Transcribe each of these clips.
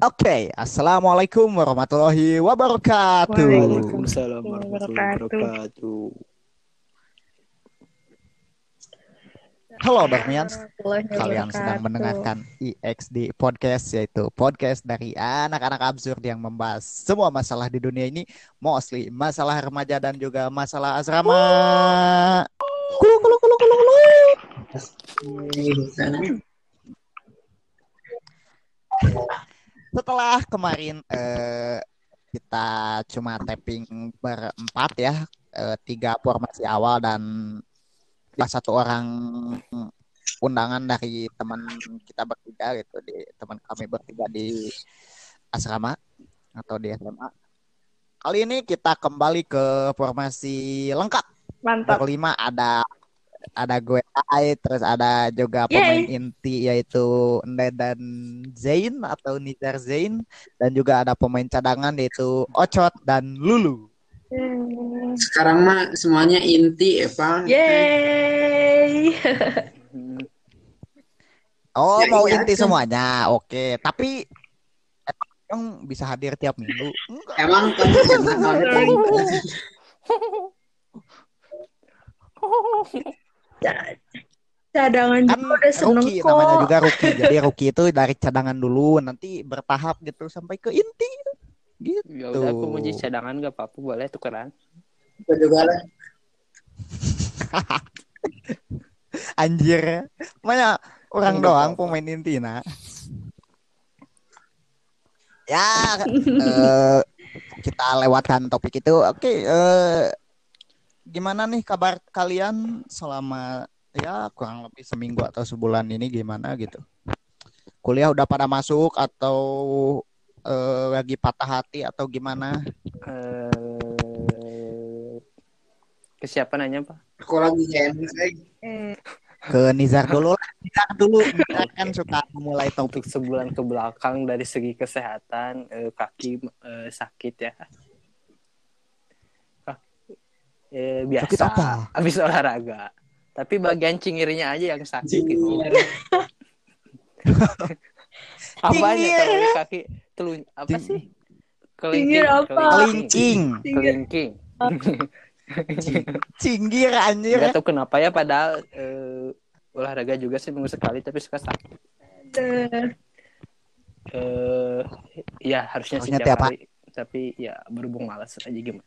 Oke, assalamualaikum warahmatullahi wabarakatuh. Waalaikumsalam warahmatullahi wabarakatuh. Halo Darmians, kalian sedang mendengarkan IXD Podcast yaitu podcast dari anak-anak absurd yang membahas semua masalah di dunia ini, mostly masalah remaja dan juga masalah asrama. Kulu, kulu, kulu, kulu, kulu. Setelah kemarin eh, kita cuma tapping berempat ya, eh, tiga formasi awal dan salah satu orang undangan dari teman kita bertiga gitu di teman kami bertiga di asrama atau di SMA. Kali ini kita kembali ke formasi lengkap. Mantap. Berlima ada ada gue Ai, terus ada juga pemain inti yaitu Ned dan Zain atau Nizar Zain dan juga ada pemain cadangan yaitu Ocot dan Lulu. Sekarang mah semuanya inti Eva. Yeay. Oh, Ya, mau iya, inti kan. semuanya. Oke, tapi emang bisa hadir tiap minggu? Enggak. Emang. Ca- Cadangan Kan juga udah seneng rookie kok. namanya juga rookie. Jadi rookie itu dari cadangan dulu, nanti bertahap gitu sampai ke inti. Gitu. Ya udah aku mau jadi cadangan gak apa-apa boleh tukeran. Aku juga lah. Anjir. Mana orang Enggak doang pemain inti nah. Ya, eh, kita lewatkan topik itu. Oke, eh, gimana nih kabar kalian selama ya kurang lebih seminggu atau sebulan ini gimana gitu? Kuliah udah pada masuk atau eh, lagi patah hati atau gimana? Eh ke siapa nanya Pak? Aku lagi Ke Nizar dulu lah. Nizar dulu. Nizar kan suka mulai topik. Sebulan ke belakang dari segi kesehatan eh, kaki eh, sakit ya. Eh, biasa. Sakit apa? Habis olahraga. Tapi bagian cingirnya aja yang sakit gitu. Apanya Cingir. kalau kaki telun apa Cing- sih? Cingir apa? Kelincing. Kelingking. Cinggir anjir. Gak tau kenapa ya padahal eh, olahraga juga sih minggu sekali tapi suka sakit. eh, Eh ya harusnya, sih tiap hari tapi ya berhubung malas aja gimana.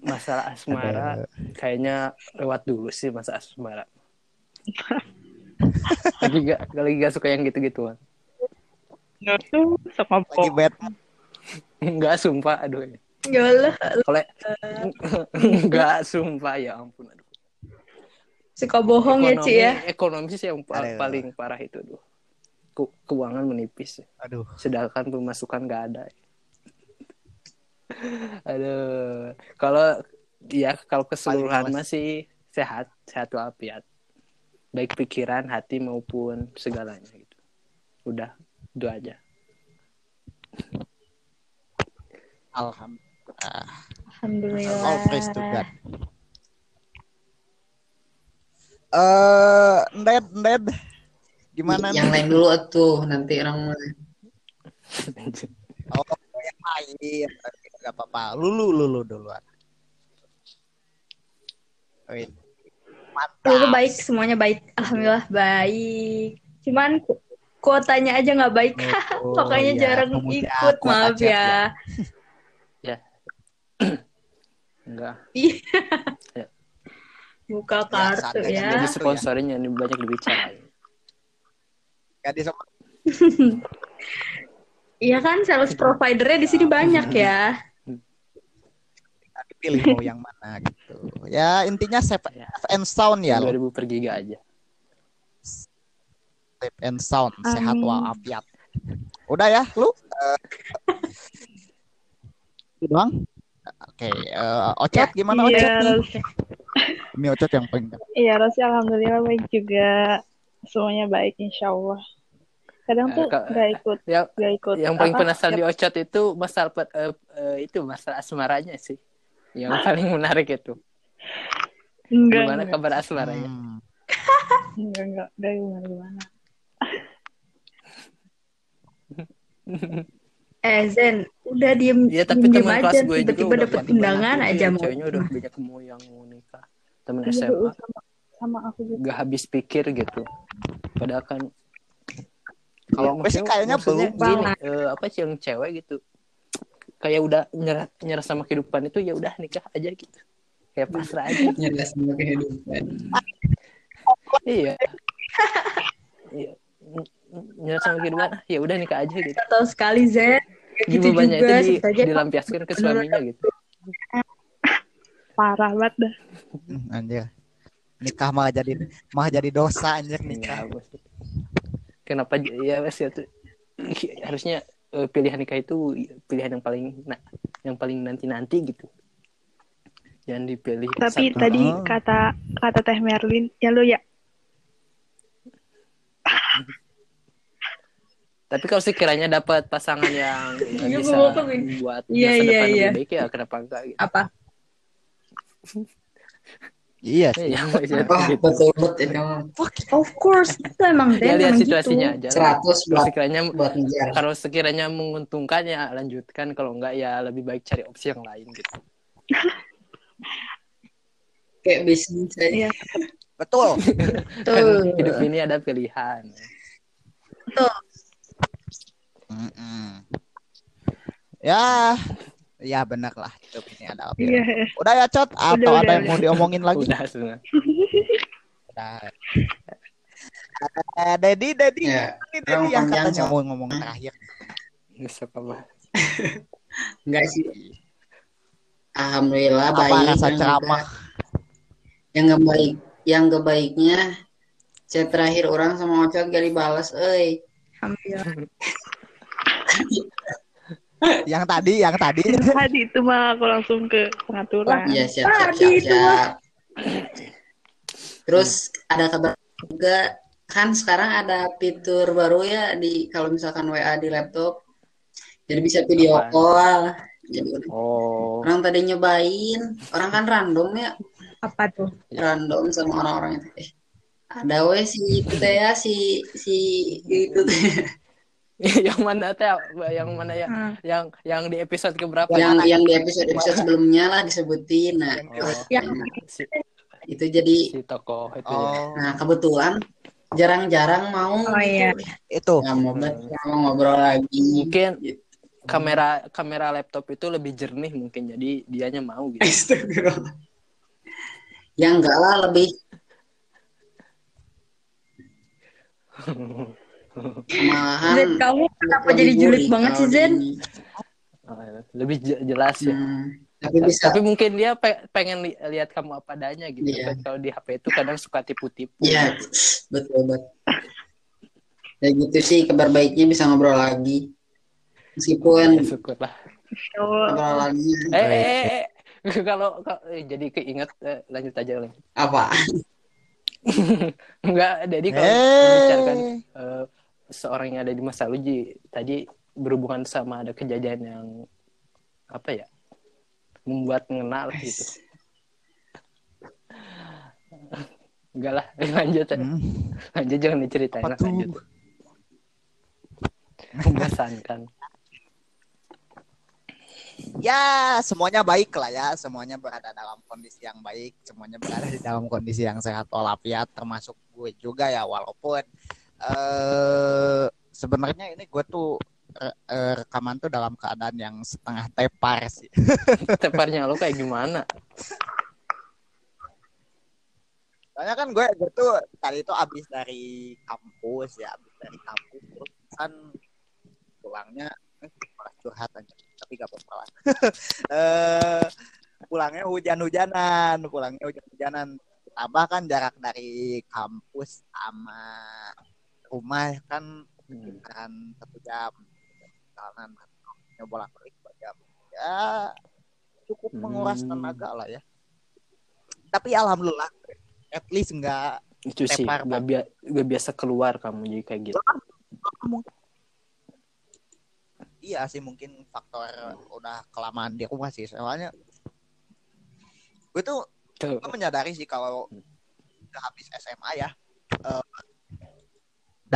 Masalah asmara kayaknya lewat dulu sih masa asmara. lagi gak lagi gak suka yang gitu-gituan. Lagi bad Enggak sumpah aduh. ya Allah, Kalau enggak sumpah ya ampun aduh. suka bohong ya Ci ya. Ekonomi sih yang pa- Aduh. paling parah itu tuh. Ke- keuangan menipis. Aduh. Sedangkan pemasukan nggak ada. Aduh. Kalau ya kalau keseluruhan masih sehat, sehat walafiat. Baik pikiran, hati maupun segalanya gitu. Udah, itu aja. Alhamdulillah. Alhamdulillah. All praise to God. Eh, Ned, Ned. Gimana Yang nih? lain dulu tuh nanti orang mulai. Oh, yang lain. Gak apa-apa. Lulu, lulu duluan. Mantap. Dulu baik, semuanya baik. Alhamdulillah baik. Cuman ku- kuotanya aja nggak baik. Oh, Makanya iya. jarang ikut, maaf chat ya. Enggak. Iya. Buka kartu ya. Jadi ya. sponsornya ini banyak dibicarain. Gak disebut. Iya kan sales providernya di sini banyak ya. pilih mau yang mana gitu. Ya intinya safe Ya. and sound ya lo. 2000 per giga aja. Safe and sound, sehat walafiat. Udah ya, lu? Eh, Itu doang. Oke, eh, Ocet gimana Ocet Iya, nih? Rosi. Ini Ocet yang paling Iya, Rosi alhamdulillah baik juga. Semuanya baik insya Allah. Kadang tuh Kak, gak ikut, Yang gak ikut. yang paling apa, penasaran di Ocot itu masalah eh, eh, itu masalah asmaranya sih. Yang paling menarik itu. Enggak, Gimana enggak, kabar asmaranya? Hmm. enggak, enggak, enggak gimana gimana. Eh Zen, udah diem Iya tapi diem, teman aja kelas gue juga tiba-tiba dapet pada undangan aja eh, mau. ceweknya udah banyak mau yang mau nikah temen Iya, SMA sama, sama aku juga. gak habis pikir gitu padahal kan Kalau gue sih kayaknya belum. gini, eh, apa sih yang cewek gitu kayak udah nyerah nyerah sama kehidupan itu ya udah nikah aja gitu kayak pasrah aja Nyerah sama kehidupan. iya iya Ny- nyerah sama kehidupan ah, ya udah nikah aja gitu Tahu sekali Zen. Kayak gitu Gimana juga itu di, dilampiaskan ke suaminya gitu Parah banget dah. Hmm, Anjir. Nikah malah jadi malah jadi dosa anjir nikah. Kenapa ya mas ya tuh harusnya eh, pilihan nikah itu pilihan yang paling nah, yang paling nanti nanti gitu. Jangan dipilih. Tapi satu- tadi Oh. kata kata Teh Merlin, ya lo ya Tapi kalau sekiranya dapat pasangan yang, yang Iya, bisa buat Iya, masa iya, depan iya. lebih baik ya kenapa enggak gitu. Apa? Iya sih. Iya, Wah, gitu. betul betul. Of course, itu emang Ya Zen lihat emang situasinya gitu. aja. lah. 100 Kalau buat sekiranya buat ngejar. kalau sekiranya menguntungkan ya lanjutkan kalau enggak ya lebih baik cari opsi yang lain gitu. Kayak bisnis aja. Iya. Betul. Kan hidup ini ada pilihan. Mm-mm. Ya, ya benar lah hidup ini ada apa Iya. ya. Udah ya Cot atau Udah, ada udah, yang mau diomongin lagi? Udah sebenarnya. Udah. Eh, Dedi, Dedi, Ya, ini Dedi orang yang katanya mau ngomong terakhir. Nggak usah apa-apa. Enggak sih. Alhamdulillah Apa baik. rasa yang ceramah? Yang enggak baik, yang enggak baiknya chat terakhir orang sama Ocot gak dibalas, euy. Alhamdulillah. Yang tadi, yang tadi. Tadi itu mah aku langsung ke pengaturan. Iya, siap, siap, Tadi siap, itu siap. Terus ada kabar juga kan sekarang ada fitur baru ya di kalau misalkan WA di laptop. Jadi bisa video call. Jadi Oh, orang tadi nyobain, orang kan random ya, Apa tuh? random sama orang-orang itu. Eh, ada weh si itu teh ya si si itu teh. yang mana teh? Yang mana ya? Hmm. Yang yang di episode keberapa? yang yang di episode episode sebelumnya lah disebutin. Nah, Oh, Yang si, itu jadi si tokoh itu. ya. Oh, nah kebetulan jarang-jarang mau Oh, iya. itu. nggak mau mau ngobrol lagi. Mungkin Gitu. kamera kamera laptop itu lebih jernih mungkin jadi dianya mau gitu. Astagfirullah. Ya enggak lah lebih Zen, kamu kenapa lebih jadi julid banget sih Zen? Oh, lebih je- jelas ya. Hmm, tapi bisa Tapi mungkin dia pe- pengen li- lihat kamu apa adanya gitu. Iya. Kan Kalau di HP itu kadang suka tipu-tipu. Iya, betul betul. Ya gitu sih kabar baiknya bisa ngobrol lagi. Ya, Meskipun syukurlah. Oh, ngobrol lagi Eh, eh, eh, eh. kalau eh, jadi keinget eh, lanjut aja lanjut. apa? Enggak, jadi kalau Eh. membicarakan eh, seorang yang ada di masa lalu Ji, tadi berhubungan sama ada kejadian yang apa ya membuat mengenal gitu. Enggak lah, lanjut aja. Hmm. Lanjut jangan diceritain lah, lanjut. Membosankan. Ya, semuanya baik lah ya. Semuanya berada dalam kondisi yang baik. Semuanya berada di dalam kondisi yang sehat walafiat. Termasuk gue juga ya. Walaupun eh sebenarnya ini gue tuh re- eh, rekaman tuh dalam keadaan yang setengah tepar sih. Teparnya lo kayak gimana? Soalnya kan gue, gue tuh tadi itu abis dari kampus ya. Abis dari kampus. Terus kan pulangnya eh, curhat aja. Tapi gak apa-apa lah. eh pulangnya hujan-hujanan. Pulangnya hujan-hujanan. Tambah kan jarak dari kampus sama rumah kan Hmm. kan satu jam jalanan bolak balik dua jam ya cukup menguras Hmm. tenaga lah ya tapi alhamdulillah at least enggak Itu sih, gak, bia- gak biasa keluar kamu jadi kayak gitu. iya sih mungkin faktor udah kelamaan di rumah sih soalnya gue tuh Tuh. gue menyadari sih kalau udah habis SMA ya eh,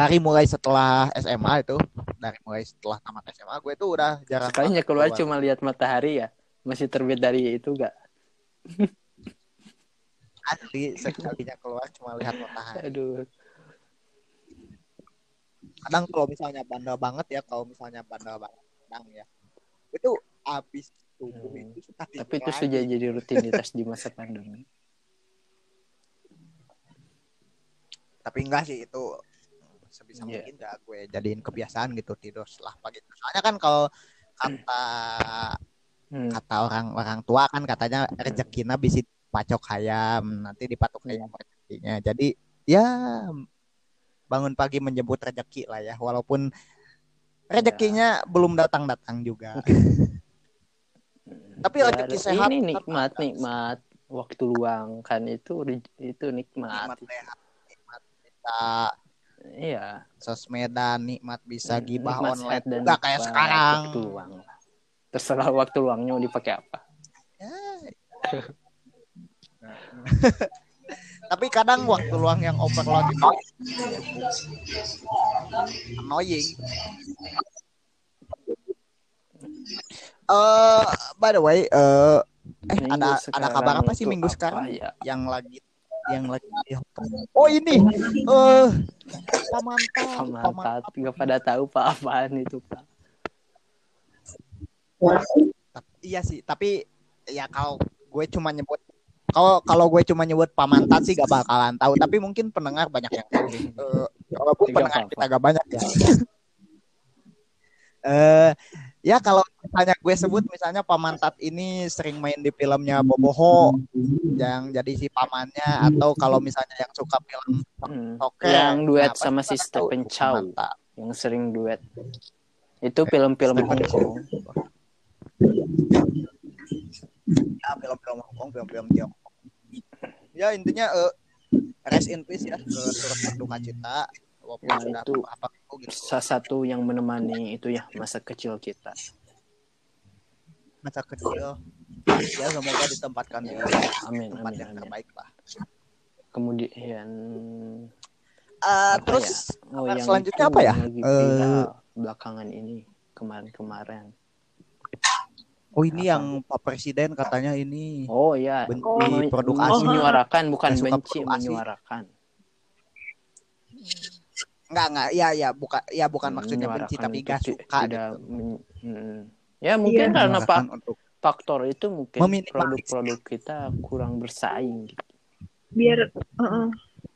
dari mulai setelah SMA itu dari mulai setelah tamat SMA gue tuh udah jarang Sekalinya banget keluar cuma lihat matahari ya. Masih terbit dari itu gak? asli sekalinya keluar cuma lihat matahari Aduh. kadang kalau misalnya bandel banget ya kalau misalnya bandel banget kadang ya itu habis subuh Hmm. itu suka Tapi itu lagi. sudah jadi rutinitas di masa pandemi. tapi enggak sih itu sebisa Iya. mungkin ya gue jadiin kebiasaan gitu tidur setelah pagi soalnya kan kalau kata Hmm. kata orang-orang tua kan katanya rezekinya bisa pacok hayam nanti dipatok Hmm. hayam rezekinya jadi ya bangun pagi menjemput rezeki lah ya walaupun rezekinya belum datang-datang juga tapi Ya, rezeki sehat ini nikmat nikmat waktu luang kan itu itu nikmat. nikmat sehat nikmat bisa Iya. sosmedan nikmat bisa gibah Nikmat online dan juga kayak sekarang Waktu luang. Terserah waktu luangnya mau dipakai apa. tapi kadang waktu luang yang overload itu annoying eh by the way eh eh Minggu ada ada kabar apa sih minggu apa sekarang ya? yang lagi yang lagi oh ini. Eh pamantap Pamantat, nggak pada tahu pak apaan itu pak. iya sih tapi ya kalau gue cuma nyebut kalau kalau gue cuma nyebut pamantat sih gak bakalan tahu. Tapi mungkin pendengar banyak yang tahu. Eh, walaupun pendengar kita gak banyak ya. Eh ya kalau misalnya gue sebut misalnya pamantat ini sering main di filmnya Boboho yang jadi si pamannya atau kalau misalnya yang suka film Hmm. Oke. Yang duet Nah, sama si Stephen Chow yang sering duet. Itu film-film Hong. Kong. ya film-film Hongkong film-film Tiongkok ya intinya eh, rest in peace ya eh, turut berduka cita walaupun Ya, sudah itu apa gitu Salah satu yang menemani itu ya masa kecil kita. masa kecil ya semoga ditempatkan di Amin, tempat amin, yang amin. terbaik lah Kemudian Eh, Apa terus oh kabar yang selanjutnya apa ya viral belakangan ini kemarin-kemarin. oh ini apa? yang Pak Presiden katanya ini Oh ya, benci Oh. produk Oh. menyuarakan bukan benci, menyuarakan. Enggak enggak ya ya bukan ya bukan maksudnya benci tapi gak suka tidak gitu. men- hmm. Ya mungkin Iya. karena pak untuk faktor itu mungkin produk-produk kita kurang bersaing. gitu. biar uh-uh.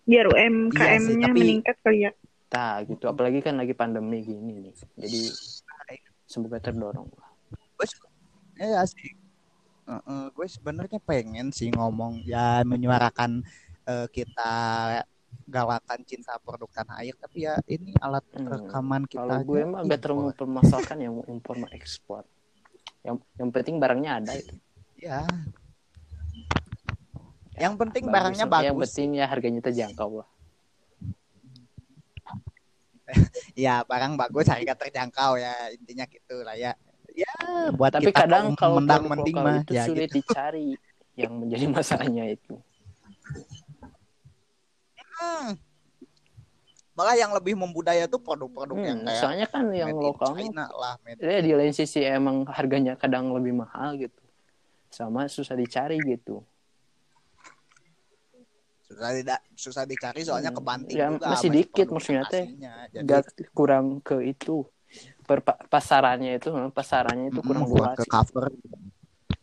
biar Iya UMKM-nya tapi- meningkat kali ya Nah, gitu. Apalagi kan lagi pandemi gini nih. Jadi semoga terdorong. gue se- ya sih Heeh, gue sebenarnya pengen sih ngomong ya menyuarakan eh, kita galakan cinta produk tanah air tapi ya ini alat Hmm, rekaman kita Kalau gue aja mah gak terlalu impor. mempermasalahkan yang impor sama ekspor. Yang yang penting barangnya ada itu. ya yang penting Bagus. barangnya Yang bagus penting ya harganya terjangkau lah. ya barang bagus harga terjangkau ya intinya gitu lah ya ya buat Tapi kita kadang kalau mendang mending mah itu ya sulit gitu. dicari. Yang menjadi masalahnya itu. Hmm. malah yang lebih membudaya tuh produk-produk yang Hmm, kayak soalnya kan yang lokal China lah ya di lain sisi emang harganya kadang lebih mahal gitu. Sama susah dicari gitu. susah tidak susah dicari soalnya Hmm. kebanting Ya, juga masih dikit maksudnya teh. Jadi, kurang ke itu. Per, pasarannya itu pasarannya itu kurang mm, buat luas. ke cover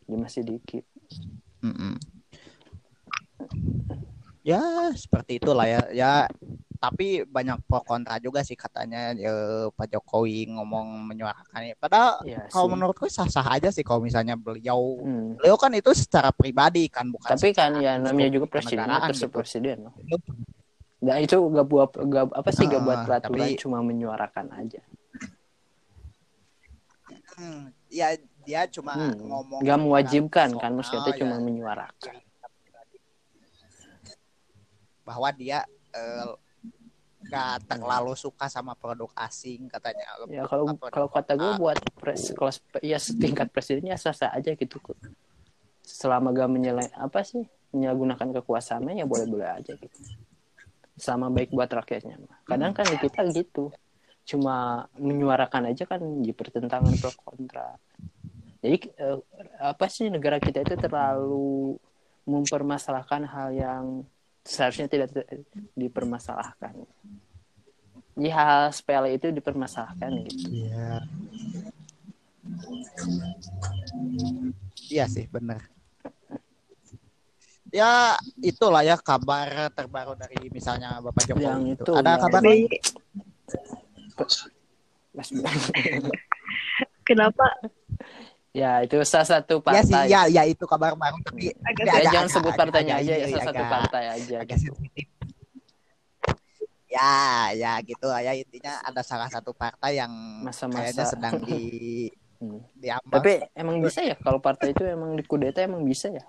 Ya, masih dikit. Mm-mm. Ya seperti itulah ya ya tapi banyak pro kontra juga sih katanya ya, Pak Jokowi ngomong menyuarakan. Padahal Ya, kalau menurutku sah-sah aja sih kalau misalnya beliau Hmm. beliau kan itu secara pribadi kan bukan Tapi kan ya namanya juga presiden terus gitu. presiden loh. Nah itu gak buat gak, apa sih gak Ah, buat peraturan tapi- cuma menyuarakan aja. Hmm, ya dia cuma Hmm. ngomong Gak mewajibkan kan maksudnya personal, cuma ya. menyuarakan. Bahwa dia eh, gak terlalu suka sama produk asing katanya Ya kalau kalau kata gue buat pres kelas ya setingkat presidennya sah-sah aja gitu kok. Selama gak menyelai apa sih menyalahgunakan kekuasaannya ya boleh-boleh aja gitu. Sama baik buat rakyatnya. Kadang kan kita gitu. cuma menyuarakan aja kan di pertentangan pro kontra jadi eh, apa sih negara kita itu terlalu mempermasalahkan hal yang seharusnya tidak dipermasalahkan jadi hal sepele itu dipermasalahkan gitu Iya. Iya sih, benar. Ya, itulah ya kabar terbaru dari misalnya Bapak Jokowi. Yang itu. itu, Ada yang- kabar? Mas Kenapa ya itu salah satu Ya sih, partai ya, ya itu kabar baru tapi Agak- Ya, agak- jangan agak- sebut partainya agak aja ya salah satu partai aja agak sensitif. Ya, ya gitu lah ya intinya ada salah satu partai yang Masa-masa. kayaknya sedang di Hmm. diambang. Tapi emang bisa ya kalau partai itu emang dikudeta emang bisa ya?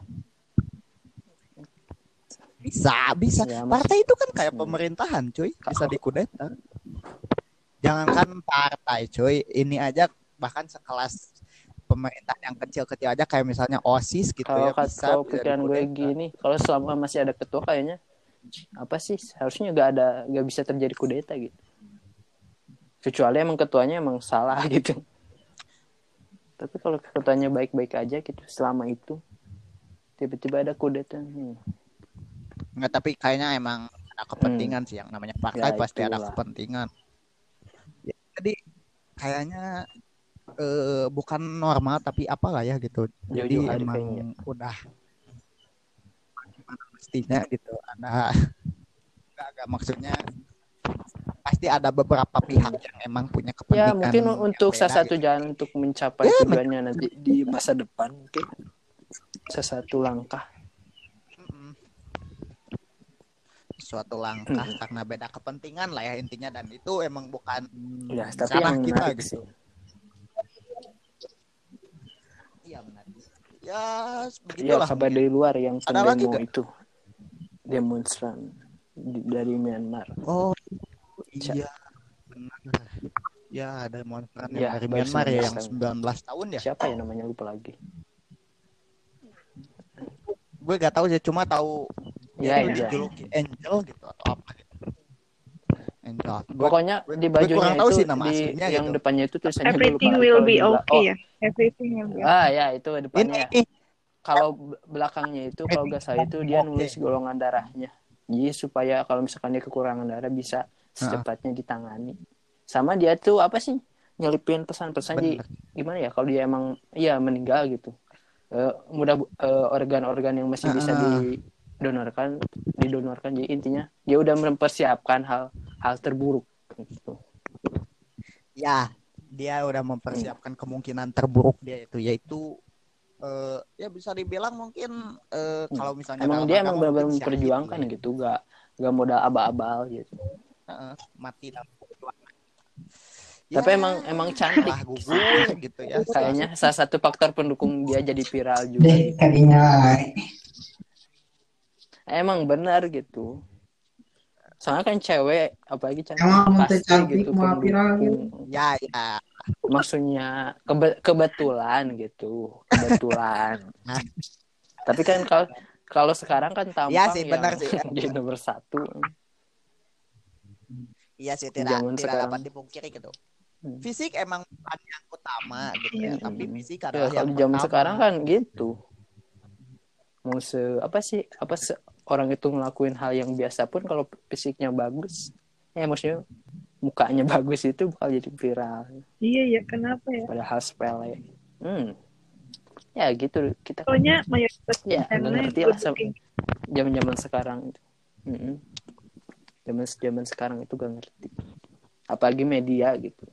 bisa, bisa. Ya, Partai itu kan kayak Hmm. pemerintahan, cuy. Bisa dikudeta. Jangankan partai, cuy. Ini aja bahkan sekelas pemerintah yang kecil-kecil aja kayak misalnya OSIS gitu Kalau ya bisa. kalau pikiran gue gini, kalau selama masih ada ketua kayaknya apa sih harusnya gak ada gak bisa terjadi kudeta gitu. Kecuali emang ketuanya emang salah gitu. Tapi kalau ketuanya baik-baik aja gitu selama itu tiba-tiba ada kudeta. Hmm. Nggak, tapi kayaknya emang ada kepentingan sih yang namanya partai Ya, pasti ada itulah. kepentingan. Ya, jadi kayaknya eh, bukan normal tapi apalah ya gitu. Jadi emang kayaknya. udah gimana mestinya gitu. Ada nggak nggak, maksudnya pasti ada beberapa pihak yang emang punya kepentingan. Ya mungkin untuk salah beda satu gitu. jalan untuk mencapai Ya, tujuannya nanti di masa depan mungkin salah satu langkah. Suatu langkah Hmm. karena beda kepentingan lah ya intinya dan itu emang bukan Ya, tapi yang kita gitu. sih. Iya benar. Ya Ya begitulah. kabar dari luar yang Ada lagi pendemo nggak? itu demonstran dari Myanmar. Oh iya benar. Ya ada demonstran yang Ya, dari Myanmar ya 19 yang tahun. 19 tahun ya. Siapa ya namanya lupa lagi. Gue gak tahu sih cuma tahu Ya, itu Angel. dijuluki Angel gitu atau apa gitu. Angel. Pokoknya gue- di gue bajunya kurang tahu itu sih nama di aslinya yang gitu. depannya itu tulisannya everything lupa. will be bela- okay oh, ya? Everything be okay. Ah ya itu depannya. ini Kalau be- belakangnya itu kalau nggak salah itu dia nulis golongan darahnya. Jadi supaya kalau misalkan dia kekurangan darah bisa secepatnya ditangani. Sama dia tuh apa sih nyelipin pesan-pesan di benar. gimana ya kalau dia emang iya meninggal gitu Eh, mudah eh, organ-organ yang masih bisa Ah. didonorkan didonorkan jadi intinya dia udah mempersiapkan hal hal terburuk gitu. Ya, dia udah mempersiapkan kemungkinan terburuk dia itu yaitu eh, ya bisa dibilang mungkin eh, kalau misalnya emang dia emang benar-benar memperjuangkan ya. gitu gak gak modal abal-abal gitu Heeh, mati dalam perjuangan. tapi emang emang cantik lah gugur gitu ya. kayaknya salah satu faktor pendukung dia jadi viral juga kadinya emang benar gitu soalnya kan cewek apalagi cantik Emang pasti cantik gitu mau viral pendukung. Ya, ya. maksudnya kebe- kebetulan gitu kebetulan Nah. tapi kan kalau kalau sekarang kan tampang Iya sih, yang benar sih. jadi nomor satu Iya sih tidak Zaman tidak sekarang. dapat dipungkiri gitu. Hmm. Fisik emang bukan yang utama gitu ya, Iya. tapi fisik ya, adalah kalau yang di zaman sekarang kan gitu mau se apa sih apa se orang itu ngelakuin hal yang biasa pun kalau fisiknya bagus ya maksudnya mukanya bagus itu bakal jadi viral. Iya ya, kenapa ya? padahal sepele. Hmm. Ya gitu kita. Soalnya mayoritas Ya, nggak ngerti lah sama- zaman zaman sekarang itu. Mm-mm. zaman zaman sekarang itu gak ngerti. Apalagi media gitu.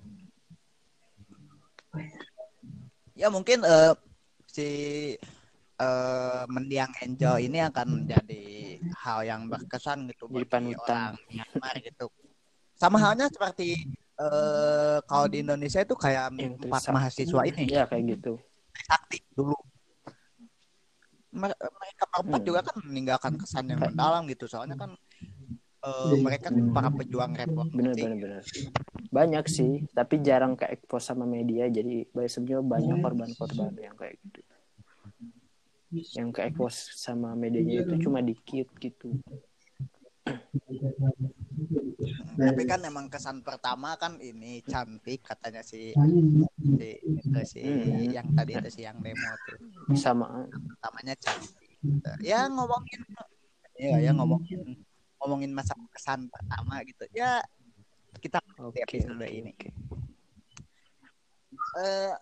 Ya mungkin eh, si eh, mendiang Angel ini akan menjadi hal yang berkesan gitu bagi panutan. orang Myanmar gitu. Sama halnya seperti eh, kalau di Indonesia itu kayak Yang empat mahasiswa ini ya kayak gitu sakti dulu. Mer- Mereka berempat Hmm. juga kan meninggalkan kesan yang mendalam gitu. Soalnya kan eh, mereka kan para pejuang reformasi. bener bener bener banyak sih tapi jarang ke expose sama media jadi banyak sebenarnya banyak korban-korban yang kayak gitu yang ke expose sama medianya itu cuma dikit gitu Tapi kan emang kesan pertama kan ini cantik katanya si si, itu si Hmm. yang tadi itu si yang demo tuh. sama Pertamanya cantik. Ya ngomongin ya ya ngomongin ngomongin masa kesan pertama gitu. Ya kita oke episode oke, ini. oke. eh,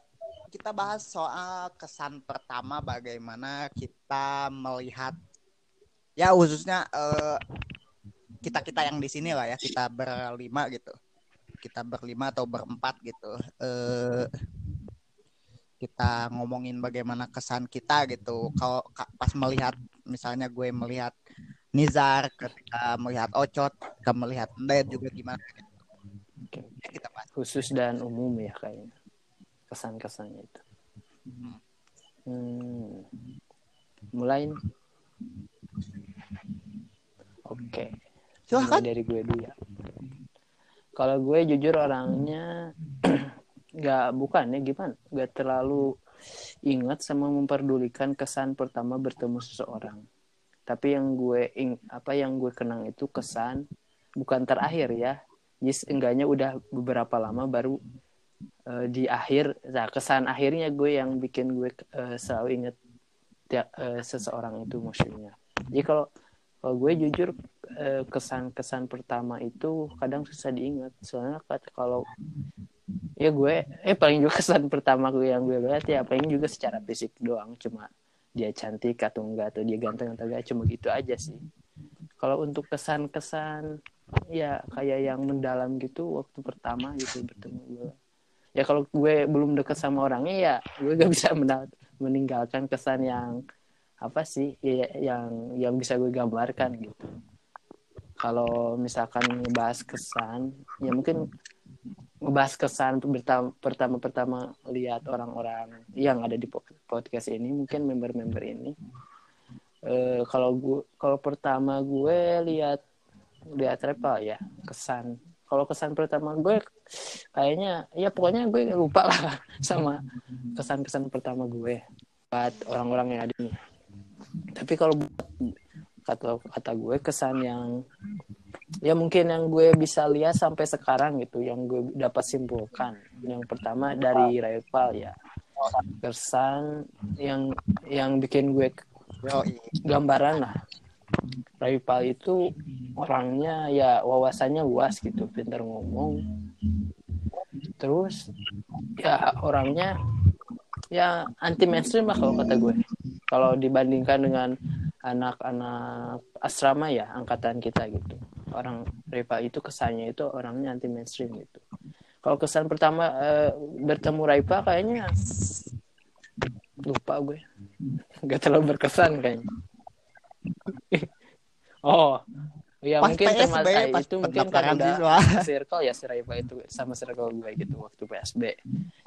kita bahas soal kesan pertama bagaimana kita melihat ya khususnya eh, kita kita yang di sini lah ya kita berlima gitu. Kita berlima atau berempat gitu. Eh, kita ngomongin bagaimana kesan kita gitu. Kalau ka- pas melihat misalnya gue melihat Nizar ketika melihat Ocot ketika melihat Nded juga gimana gitu. Oke. Ya, kita bahas. Khusus dan umum ya kayaknya kesan-kesannya itu. Hmm. hmm. mulai oke. Silahkan. Mulai dari gue dulu ya. Kalau gue jujur orangnya nggak bukan ya gimana? Nggak terlalu ingat sama memperdulikan kesan pertama bertemu seseorang. Tapi yang gue ing, apa yang gue kenang itu kesan bukan terakhir ya. Jadi enggaknya udah beberapa lama baru eh, di akhir nah kesan akhirnya gue yang bikin gue eh, selalu inget tiap eh, seseorang itu maksudnya. Jadi kalau kalau gue jujur kesan-kesan pertama itu kadang susah diingat. Soalnya kalau ya gue eh paling juga kesan pertama gue yang gue lihat ya paling juga secara fisik doang. Cuma dia cantik atau enggak atau dia ganteng atau enggak cuma gitu aja sih. Kalau untuk kesan-kesan ya kayak yang mendalam gitu waktu pertama gitu bertemu gue ya kalau gue belum deket sama orangnya ya gue gak bisa meninggalkan kesan yang apa sih ya, yang yang bisa gue gambarkan gitu. Kalau misalkan ngebahas kesan ya mungkin ngebahas kesan pertama pertama lihat orang-orang yang ada di po- podcast ini mungkin member-member ini. Eh, kalau gue kalau pertama gue lihat lihat Repa ya kesan kalau kesan pertama gue kayaknya ya pokoknya gue lupa lah sama kesan-kesan pertama gue buat orang-orang yang ada nih tapi kalau buat kata kata gue kesan yang ya mungkin yang gue bisa lihat sampai sekarang gitu yang gue dapat simpulkan. Yang pertama dari rival ya. Kesan yang yang bikin gue gambaran lah rival itu orangnya ya wawasannya luas gitu pintar ngomong. Terus ya orangnya ya anti mainstream lah kalau kata gue. Kalau dibandingkan dengan anak-anak asrama ya angkatan kita gitu. Orang rival itu kesannya itu orangnya anti mainstream gitu. Kalau kesan pertama eh, bertemu Raipa kayaknya lupa gue. Nggak terlalu berkesan kayaknya oh ya Pas mungkin PSB, termasuk pas itu mungkin kan udah siswa. circle ya si Raipa itu sama circle gue gitu waktu PSB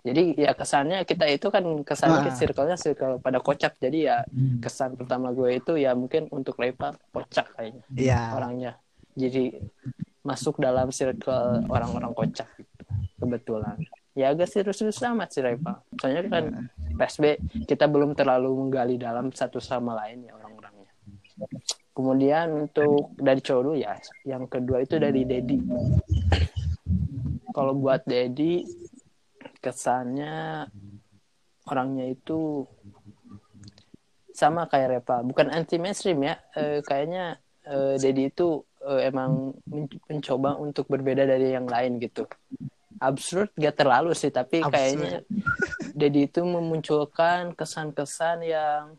jadi ya kesannya kita itu kan kesannya Ah. circle-nya circle pada kocak. Jadi ya kesan pertama gue itu ya mungkin untuk Raipa kocak kayaknya Iya. orangnya. Jadi masuk dalam circle orang-orang kocak gitu kebetulan. Ya agak serius-serius amat sih Reva. Soalnya kan PSB kita belum terlalu menggali dalam satu sama lain ya orang-orangnya kemudian untuk dari cowok dulu ya. Yang kedua itu dari Dedi. Kalau buat Dedi kesannya orangnya itu sama kayak Reva bukan anti mainstream ya. Eh, kayaknya eh, Dedi itu eh, emang men- mencoba untuk berbeda dari yang lain gitu. Absurd gak terlalu sih tapi Absurd. kayaknya Dedi itu memunculkan kesan-kesan yang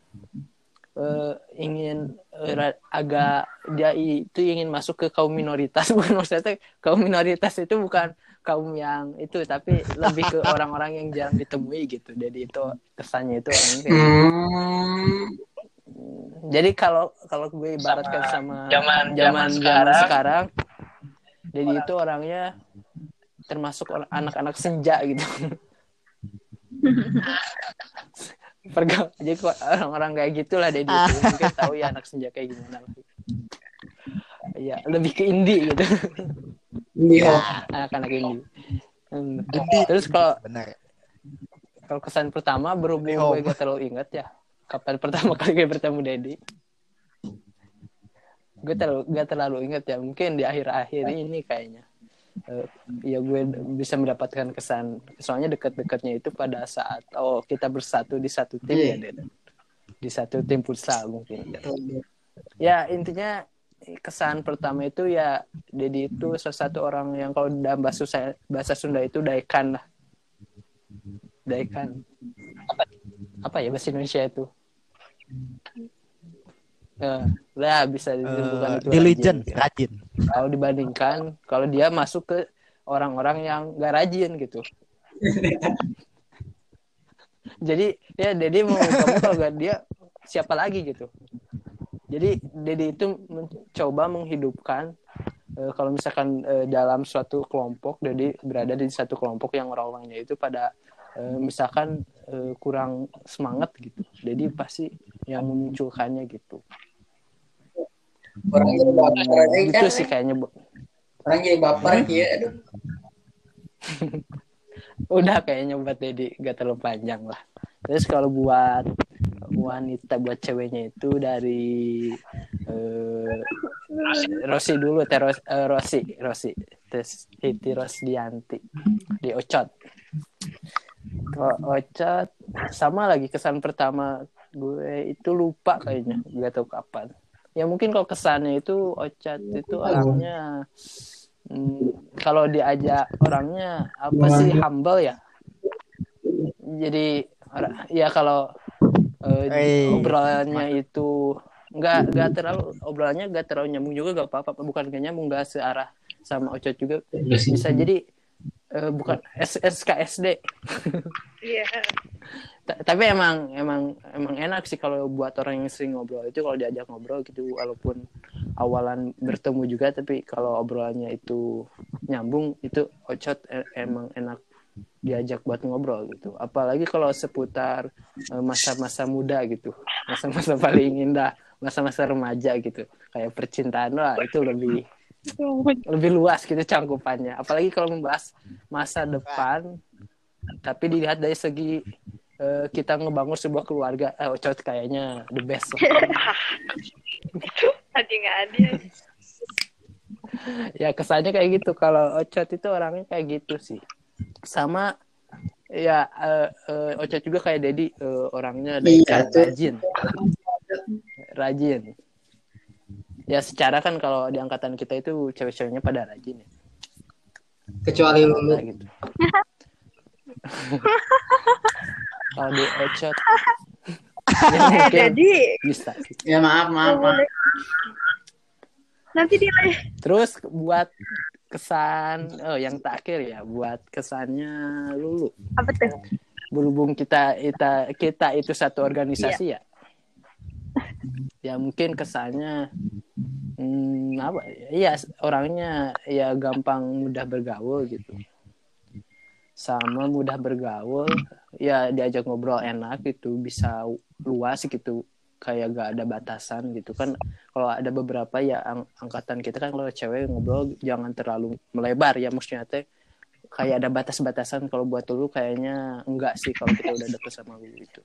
eh, ingin ra- agak dia itu ingin masuk ke kaum minoritas bukan maksudnya kaum minoritas itu bukan kaum yang itu tapi lebih ke orang-orang yang jarang ditemui gitu jadi itu kesannya itu orangnya kayak gitu. jadi kalau kalau gue ibaratkan sama, zaman- zaman sekarang. sekarang jadi itu orangnya termasuk anak-anak senja gitu Pergau jadi kok orang-orang kayak gitulah Dedi itu mungkin tahu ya anak senja kayak gimana Iya, lebih ke indie gitu. Iya. Anak-anak indie. Hmm. Indie. Terus kalau Benar. kalau kesan pertama berhubung gue gak terlalu ingat ya kapan pertama kali gue bertemu Dedi gue terlalu gak terlalu inget ya mungkin di akhir-akhir ini kayaknya Eh, ya gue bisa mendapatkan kesan. Soalnya dekat-dekatnya itu pada saat oh kita bersatu di satu tim ya Iya. Den. di satu tim futsal mungkin. Ya intinya kesan pertama itu ya Dedi itu salah satu orang yang kalau dalam bahasa bahasa Sunda itu daikan lah. Daikan. Apa apa ya bahasa Indonesia itu lah bisa ditentukan Eh, itu diligent, rajin. rajin. kalau dibandingkan kalau dia masuk ke orang-orang yang gak rajin gitu jadi ya Dedi mau kamu kalau gak dia siapa lagi gitu jadi Dedi itu mencoba menghidupkan eh, kalau misalkan eh, dalam suatu kelompok Dedi berada di satu kelompok yang orang-orangnya itu pada eh, misalkan eh, kurang semangat gitu jadi pasti yang memunculkannya gitu orang jadi baper aja itu kan. sih kayaknya Bu. orang jadi baper ya aduh. Udah kayaknya buat Dedi gak terlalu panjang lah. Terus kalau buat wanita buat ceweknya itu dari eh, Rosi dulu teros eh, Rosi Rosi terus Titi Rosdianti di Ocot. Kalau Ocot sama lagi kesan pertama gue itu lupa kayaknya gak tahu kapan ya mungkin kalau kesannya itu Ocot itu orangnya hmm, kalau diajak orangnya apa sih humble ya? Jadi ya kalau eh, Hey. obrolannya itu nggak nggak terlalu obrolannya nggak terlalu nyambung juga nggak apa-apa. Bukan nggak nyambung nggak searah sama Ocot juga. Bisa jadi eh, bukan S- SKSD Iya. Ta- tapi emang emang emang enak sih kalau buat orang yang sering ngobrol. Itu kalau diajak ngobrol gitu walaupun awalan bertemu juga tapi kalau obrolannya itu nyambung itu ocot e- emang enak diajak buat ngobrol gitu. Apalagi kalau seputar eh, masa-masa muda gitu. Masa-masa paling indah masa-masa remaja gitu. Kayak percintaan lah itu lebih lebih luas gitu cangkupannya apalagi kalau membahas masa depan tapi dilihat dari segi eh, kita ngebangun sebuah keluarga eh, Ocot kayaknya the best lah. Tadi nggak ada. ya kesannya kayak gitu kalau Ocot itu orangnya kayak gitu sih sama ya eh, eh, Ocot juga kayak Dedi eh, orangnya Iya, kayak tuh. rajin rajin ya secara kan kalau di angkatan kita itu cewek-ceweknya pada rajin ya kecuali lulu Nah, gitu. Kalau di Ocot ya Eh, mungkin jadi bisa ya maaf maaf maaf nanti dia Terus buat kesan oh yang terakhir ya buat kesannya Lulu. apa tuh? Berhubung kita kita kita itu satu organisasi ya. Ya mungkin kesannya hmm, apa ya? Iya orangnya ya gampang mudah bergaul gitu. Sama mudah bergaul, ya diajak ngobrol enak gitu, bisa luas gitu, kayak gak ada batasan gitu kan. Kalau ada beberapa ya ang- angkatan kita kan kalau cewek ngobrol jangan terlalu melebar ya maksudnya teh kayak ada batas-batasan kalau buat dulu kayaknya enggak sih kalau kita udah deket sama lu gitu.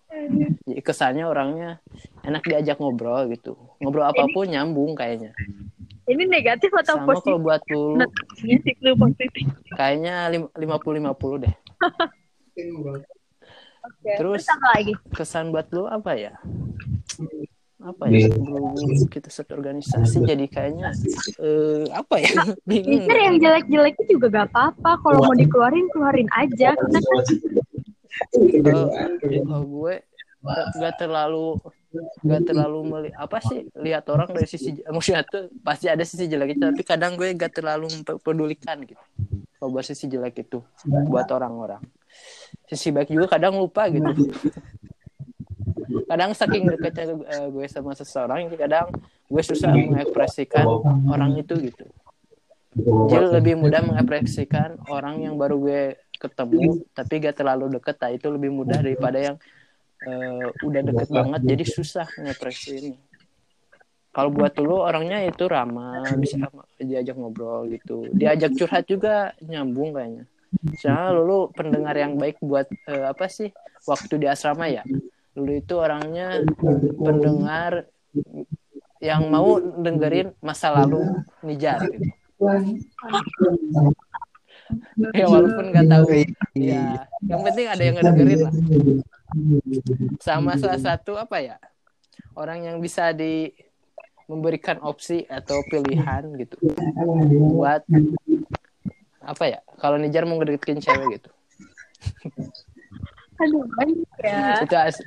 Jadi kesannya orangnya enak diajak ngobrol gitu. Ngobrol apa pun nyambung kayaknya. Ini negatif atau Sama positif? kalau buat Negatifnya sih lu positif. kayaknya lim- 50-50 deh. Oke. Terus lagi? kesan buat lu apa ya? Apa ya? Berhubung kita satu organisasi jadi kayaknya eh, apa ya? Bingung. Mikir yang jelek-jeleknya juga gak apa-apa. Kalau mau dikeluarin, keluarin aja. Kita kan Kalau kalau gue nggak terlalu nggak terlalu meli apa sih lihat orang dari sisi maksudnya tuh pasti ada sisi jelek itu tapi kadang gue nggak terlalu mempedulikan gitu kalau buat sisi jelek itu buat orang-orang sisi baik juga kadang lupa gitu kadang saking dekatnya eh, gue sama seseorang kadang gue susah mengekspresikan orang itu gitu. Jadi lebih mudah mengekspresikan orang yang baru gue ketemu tapi gak terlalu deket nah itu lebih mudah daripada yang eh, udah deket banget jadi susah ngepresiinnya kalau buat dulu orangnya itu ramah bisa diajak ngobrol gitu. Diajak curhat juga nyambung kayaknya. Soalnya lulu pendengar yang baik buat eh, apa sih waktu di asrama ya dulu itu orangnya pendengar yang mau dengerin masa lalu Nijar gitu. ya walaupun nggak tahu. Ya yang penting ada yang ngedengerin lah. Sama salah satu apa ya? Orang yang bisa di memberikan opsi atau pilihan gitu. Buat apa ya? Kalau Nijar mau ngedeketin cewek gitu. Aduh, banyak ya. itu as-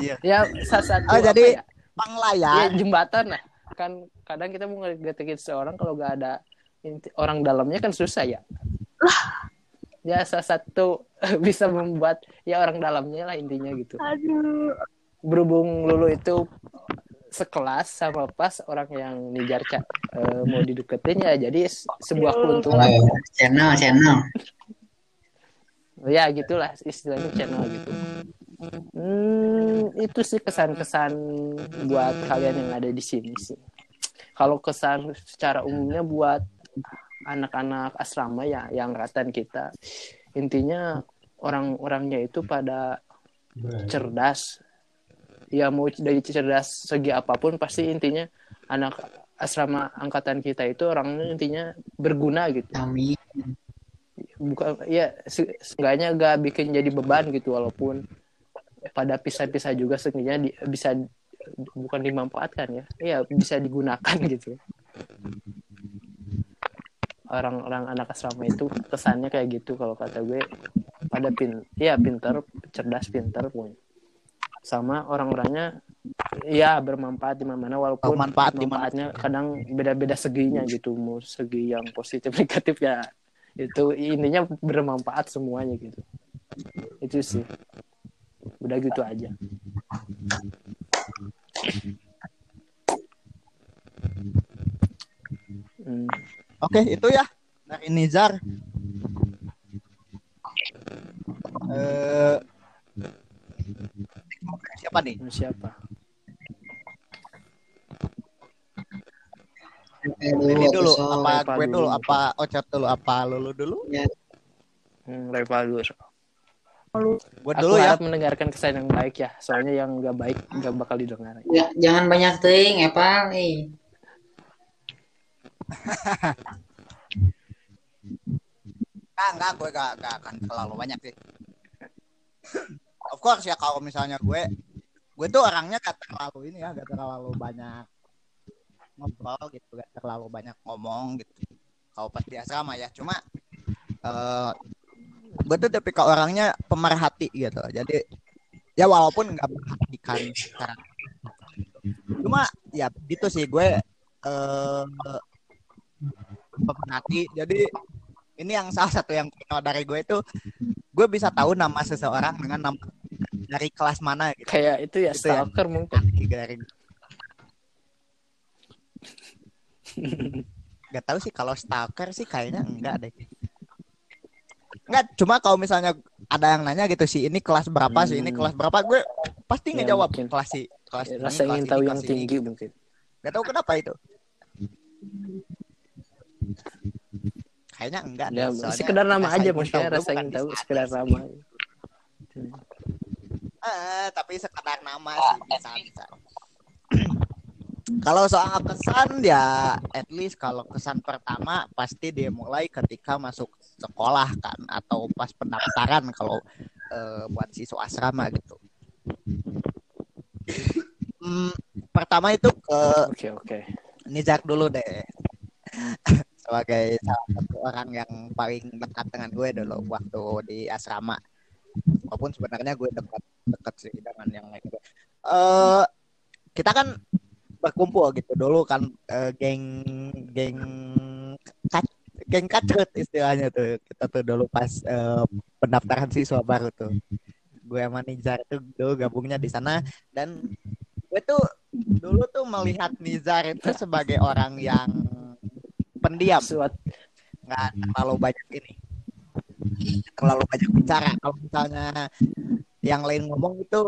Iya. ya satu Oh, jadi ya, Bang ya Layar. jembatan lah kan kadang kita mau ngedeketin seorang kalau gak ada inti- orang dalamnya kan susah ya. Ya salah satu bisa membuat ya orang dalamnya lah intinya gitu. Aduh. berhubung Lulu itu sekelas sama pas orang yang Nijar Ca- eh, mau dideketin ya jadi se- sebuah keuntungan. Channel channel ya gitulah istilahnya channel gitu. Hmm, itu sih kesan-kesan buat kalian yang ada di sini sih. Kalau kesan secara umumnya buat anak-anak asrama ya yang angkatan kita intinya orang-orangnya itu pada cerdas. Ya mau dari cerdas segi apa pun pasti intinya anak asrama angkatan kita itu orangnya intinya berguna gitu bukan ya se- seenggaknya gak bikin jadi beban gitu walaupun pada pisah-pisah juga seenggaknya di- bisa bukan dimanfaatkan ya iya bisa digunakan gitu. Orang-orang anak asrama itu kesannya kayak gitu kalau kata gue. Pada pin ya pinter cerdas pinter punya sama orang-orangnya ya bermanfaat di mana walaupun manfaatnya kadang beda-beda seginya gitu mau segi yang positif negatif ya itu intinya bermanfaat semuanya gitu. Itu sih. Udah gitu aja. Hmm, Oke, itu ya. Dari Nizar. Eh siapa nih? siapa Ini dulu, apa Reva gue dulu. dulu, apa Ocet dulu, apa Lulu dulu? hmm, Revaldur Gue aku dulu ya. harap mendengarkan kesan yang baik ya soalnya yang nggak baik nggak bakal didengar Ya, jangan banyak ting Epal eh. Nah, enggak, gue gak, gak akan terlalu banyak sih. Of course ya kalau misalnya gue, gue tuh orangnya gak terlalu ini ya, gak terlalu banyak ngobrol gitu, gak terlalu banyak ngomong gitu. Kalau pas di asrama ya, cuma eh gue tuh tipikal orangnya pemerhati gitu. Jadi ya walaupun nggak perhatikan secara cuma ya gitu sih gue eh pemerhati. Jadi ini yang salah satu yang konyol dari gue itu gue bisa tahu nama seseorang dengan nama dari kelas mana gitu kayak itu ya Itu yang- stalker mungkin dari nggak tahu sih kalau stalker sih kayaknya enggak deh enggak cuma kalau misalnya ada yang nanya gitu sih ini kelas berapa sih ini Hmm. kelas berapa gue pasti Ya, ngejawab mungkin. kelas sih kelas Ya, rasa kelas ingin tahu yang kelas ini. tinggi mungkin nggak tahu kenapa itu kayaknya enggak ya deh, sekedar nama aja maksudnya rasa ingin tahu sekedar sih. nama Eh, tapi sekedar nama sih bisa bisa. Kalau soal kesan ya at least kalau kesan pertama pasti dia mulai ketika masuk sekolah kan atau pas pendaftaran kalau eh, buat siswa asrama gitu. Hmm, pertama itu ke oke oke Nizar dulu deh. Sebagai salah satu orang yang paling dekat dengan gue dulu waktu di asrama. Walaupun sebenarnya gue dekat dekat sih dengan yang lain. Eh kita kan berkumpul gitu. Dulu kan eh, geng geng kac- geng kacret istilahnya tuh. Kita tuh dulu pas eh, pendaftaran siswa baru tuh. Gue sama Nizar tuh dulu gabungnya di sana. Dan gue tuh dulu tuh melihat Nizar itu sebagai orang yang pendiam. Nggak terlalu banyak ini. Terlalu banyak bicara. Kalau misalnya yang lain ngomong itu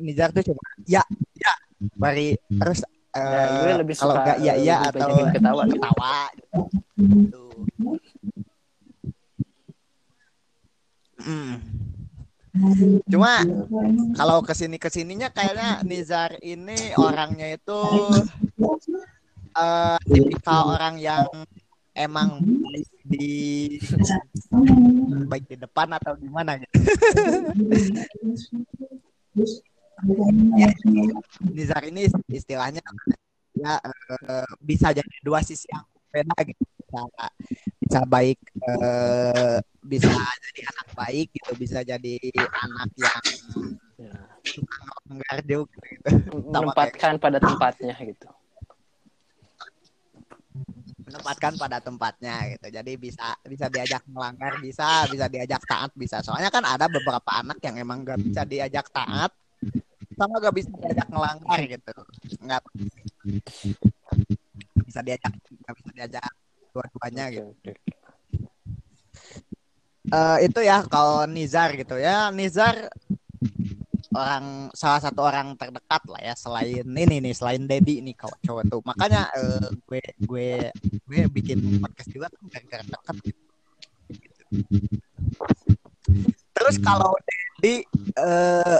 Nizar tuh cuma ya ya bari terus ya, gue eh, lebih kalau nggak iya lebih atau ketawa ketawa gitu. Mm. Cuma kalau ke sini ke sininya kayaknya Nizar ini orangnya itu eh tipikal orang yang emang di baik di depan atau gimana gitu. Ya, Nizar ini istilahnya ya eh, bisa jadi dua sisi yang beda gitu. Bisa, bisa baik eh, bisa jadi anak baik gitu, bisa jadi anak yang Ya. melanggar juga gitu. menempatkan pada tempatnya gitu menempatkan pada tempatnya gitu. Jadi bisa bisa diajak melanggar, bisa bisa diajak taat, bisa. Soalnya kan ada beberapa anak yang emang gak bisa diajak taat, sama gak bisa diajak melanggar gitu. Nggak bisa diajak, nggak bisa diajak dua-duanya gitu. Eh, itu ya kalau Nizar gitu ya, Nizar orang salah satu orang terdekat lah ya selain ini nih selain Dedi nih kalau cowok tuh makanya eh, gue gue gue bikin podcast juga kan gara-gara dekat gitu. Terus kalau Dedi eh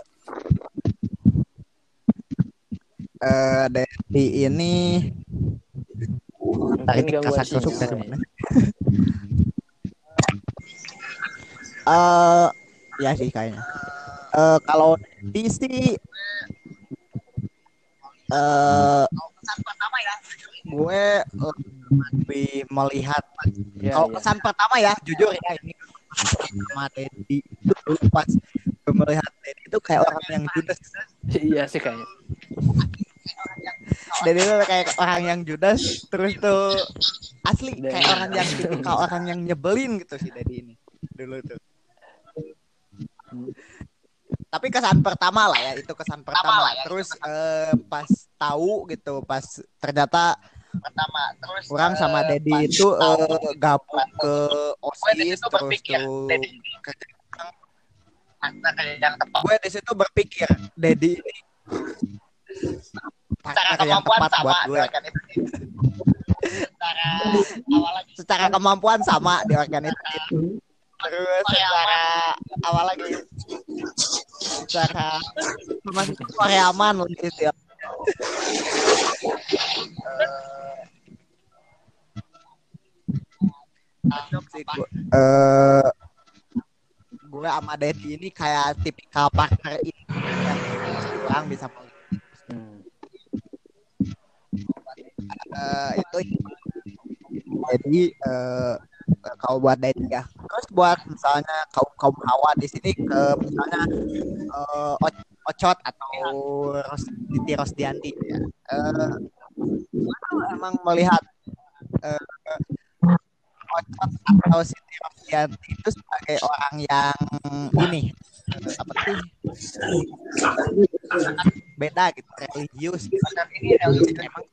eh Dedi ini Tarik gangguan kasar sinyal dari mana? Eh ya sih kayaknya. Eh kalau di sih eh gue lebih melihat Ya, kalau ya. kesan pertama ya jujur ya ini sama dulu pas gue melihat Dedi itu kayak orang yang judes iya sih kayaknya Dedi itu kayak orang yang judes terus tuh asli Dan- kayak orang yang tipikal orang yang nyebelin gitu sih Dedi ini dulu tuh. Tapi kesan pertama lah ya itu kesan pertama terus eh, pas tahu gitu pas ternyata pertama terus orang sama Dedi itu eh, gabung ke osis terus tuh kerja gue di situ berpikir Dedi ini partner yang tepat buat gue. secara kemampuan sama di organisasi. Terus secara awal. lagi. Secara Korea aman Cocok sih gue. Eh, gue sama Dedi ini kayak tipikal partner ini. Yang orang bisa Hmm. Eh, itu jadi eh, kalau buat Dedi ya terus buat misalnya kaum kaum hawa di sini ke misalnya O- Ocot atau Ros Titi Rosdianti ya. Eh, gua emang melihat eh, Ocot atau Siti Rosdianti itu sebagai orang yang ini apa sih? Beda gitu religius. Ini religius emang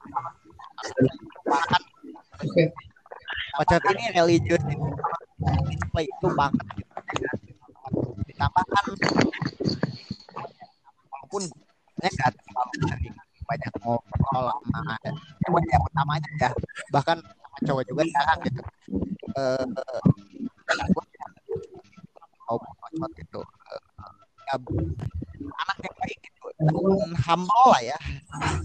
Ocot ini religius display itu banget? Gitu. ditambahkan. Walaupun banyak gak terlalu sering banyak ngobrol sama yang utamanya ya. Bahkan sama cowok juga jarang gitu. Eh Ocot itu. Ya, anak yang baik gitu dan humble lah ya.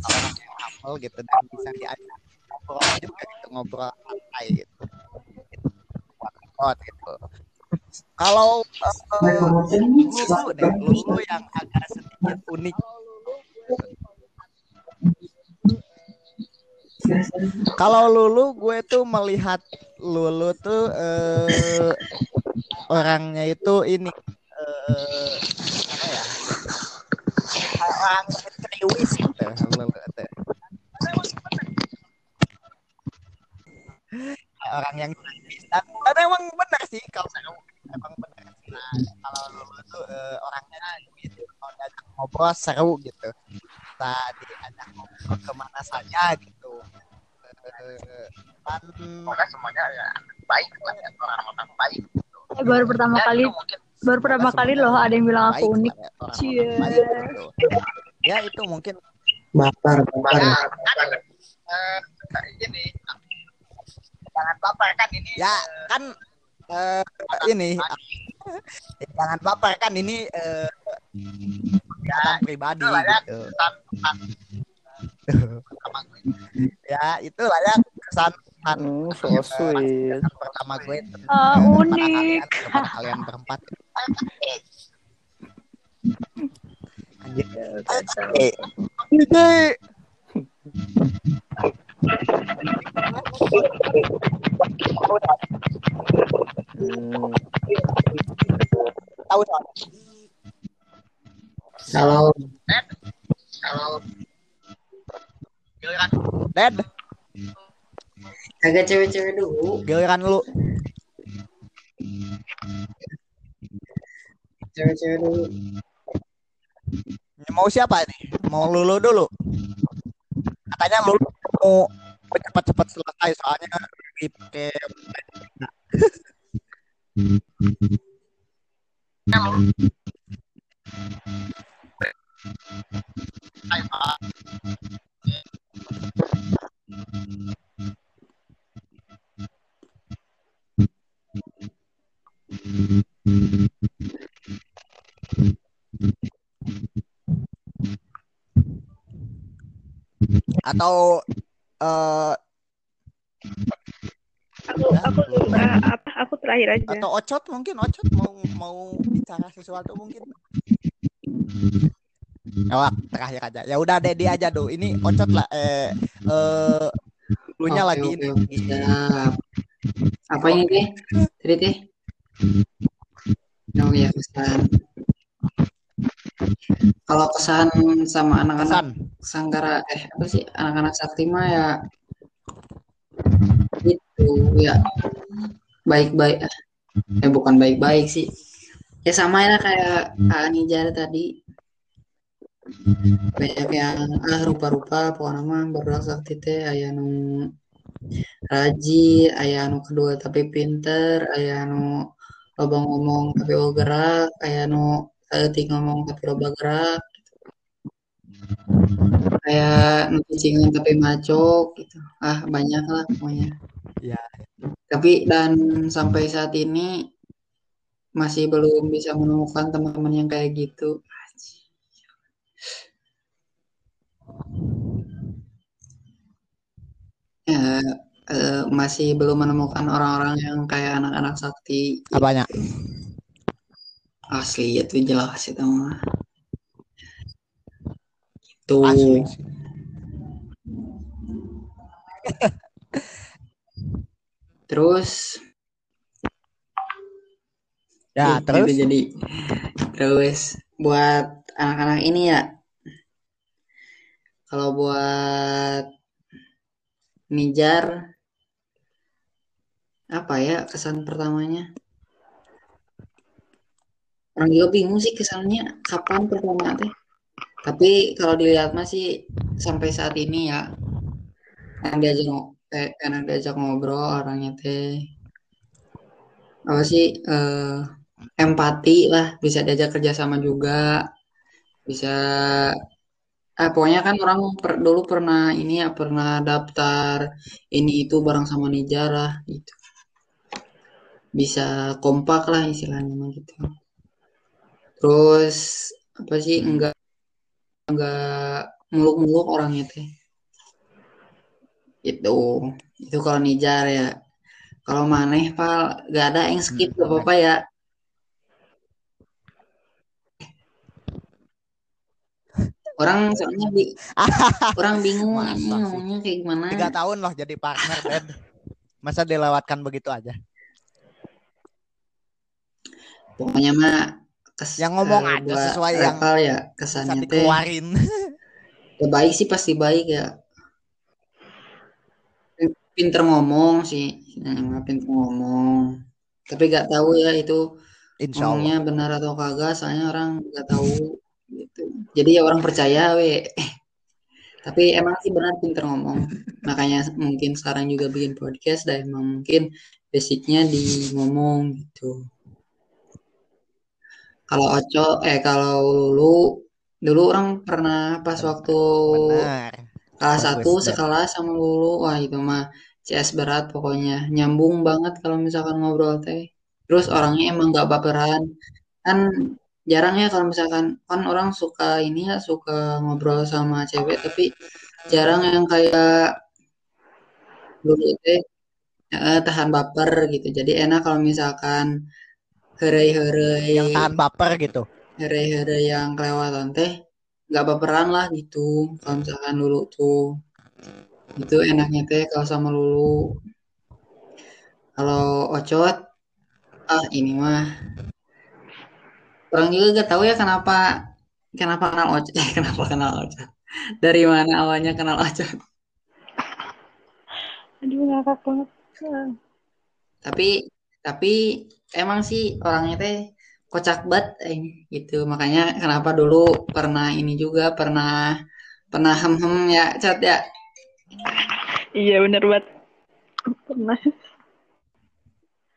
Orang yang humble gitu dan bisa diajak ngobrol juga gitu ngobrol santai gitu Buat gitu kalau eh, lulu deh lulu yang agak sedikit unik. Kalau lulu gue tuh melihat lulu tuh eh, orangnya itu ini eh, apa ya kayak orang kriwis gitu lulu tuh. Kayak orang yang kriwis dan, dan emang benar sih kalau emang benar sih Nah, kalau lulu tuh eh, orangnya gitu kalau diajak ngobrol seru gitu kita diajak ngobrol ke mana saja gitu Eh, dan semuanya ya baik lah ya orang-orang baik Eh, baru pertama kali baru pertama kali loh ada yang bilang aku unik. ya, Cie. gitu. ya itu mungkin Baper, baper. ini jangan baper kan ini ya kan eh, ini Ya, jangan baper kan ini eh, pernyataan pribadi gitu. ya itulah ya kesan kesan Hmm, so sweet. kesan pertama gue kepada unik. kalian, berempat Anjir. Eh, tahu soalnya. Kalau Ded agak cewek-cewek dulu, giliran lu. Cewek-cewek dulu. Ini mau siapa ini? Mau lulu dulu? Katanya lulu mau cepat-cepat selesai soalnya lagi pakai atau eh Aku aku eh, apa aku terakhir aja. atau ocot mungkin ocot mau mau bicara sesuatu mungkin Oh, terakhir aja. Ya udah Dedi aja do. Ini ocot lah. Eh, eh, dulunya Oke, lagi oke, ini. siap. Apa ini teh? Tadi teh? Oh ya kesan. Kalau kesan sama anak-anak. Sanggara eh apa sih anak-anak sakti mah ya itu ya baik-baik eh bukan baik-baik sih ya sama ya kayak Anijar tadi banyak yang ah rupa-rupa pokoknya mah baru sakti teh aya nu rajin aya nu kedua tapi pinter aya nu loba ngomong tapi loba gerak aya nu teuing ngomong tapi loba gerak kayak nucingan tapi maco gitu. Ah banyak lah pokoknya. Ya. tapi dan sampai saat ini masih belum bisa menemukan teman-teman yang kayak gitu ya eh, masih belum menemukan orang-orang yang kayak anak-anak sakti. Apanya? asli itu jelas itu mah. Itu Asli. Terus? Ya, terus? jadi terus buat anak-anak ini ya kalau buat Nijar apa ya kesan pertamanya? Orang juga bingung sih kesannya kapan pertama teh? Tapi kalau dilihat masih sampai saat ini ya karena diajak eh, karena diajak ngobrol orangnya teh apa sih eh, empati lah bisa diajak kerjasama juga bisa ah pokoknya kan orang per- dulu pernah ini ya pernah daftar ini itu bareng sama Nijar lah gitu. Bisa kompak lah istilahnya mah gitu. Terus apa sih enggak enggak muluk-muluk orangnya teh. Itu itu kalau Nijar ya. Kalau maneh pal gak ada yang skip gak apa-apa ya orang soalnya bi orang bingung ini ngomongnya kayak gimana tiga tahun loh jadi partner Ded. Masa dilewatkan begitu aja? pokoknya mah kes, Yang ngomong eh, aja sesuai yang ya kesannya teh dikeluarin. ya baik sih pasti baik ya pinter ngomong sih Nah, pinter ngomong tapi gak tahu ya itu Insya Allah. ngomongnya benar atau kagak soalnya orang nggak tahu gitu. Jadi ya orang percaya we. Tapi emang sih benar pinter ngomong. Makanya mungkin sekarang juga bikin podcast dan emang mungkin basicnya di ngomong gitu. Kalau Oco eh kalau Lulu dulu orang pernah pas waktu Benar. kelas satu sekelas sama Lulu. Wah itu mah CS berat pokoknya. Nyambung banget kalau misalkan ngobrol teh. Terus orangnya emang nggak baperan. Kan jarang ya kalau misalkan kan orang suka ini ya suka ngobrol sama cewek tapi jarang yang kayak dulu teh eh, tahan baper gitu. Jadi enak kalau misalkan herei-herei yang tahan baper gitu. herei-herei yang kelewatan teh nggak baperan lah gitu. Kalau misalkan dulu tuh itu enaknya teh kalau sama Lulu. Kalau Ocot ah ini mah orang juga gak tahu ya kenapa kenapa kenal Ocot eh, kenapa kenal Ocot dari mana awalnya kenal Ocot Aduh, ngakak banget. Tapi tapi emang sih orangnya teh kocak banget eh, gitu. Makanya kenapa dulu pernah ini juga pernah pernah hem hem ya cat ya? Iya, bener banget. Pernah.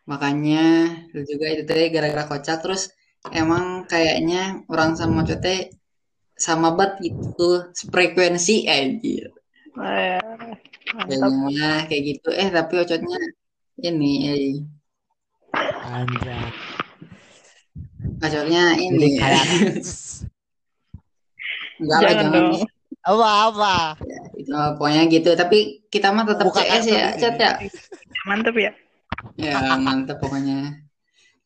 makanya dulu juga itu teh gara-gara kocak. Terus emang kayaknya orang sama Ocot teh sama banget gitu frekuensi anjir. Eh, mah kayak gitu. Eh tapi Ocotnya ini eh, anjay Ocotnya ini. Kayak enggak lah Jangan jangan. dong. apa apa? Itu pokoknya gitu. Tapi kita mah tetap CS ya Cat ini. ya? Mantap ya. ya mantep pokoknya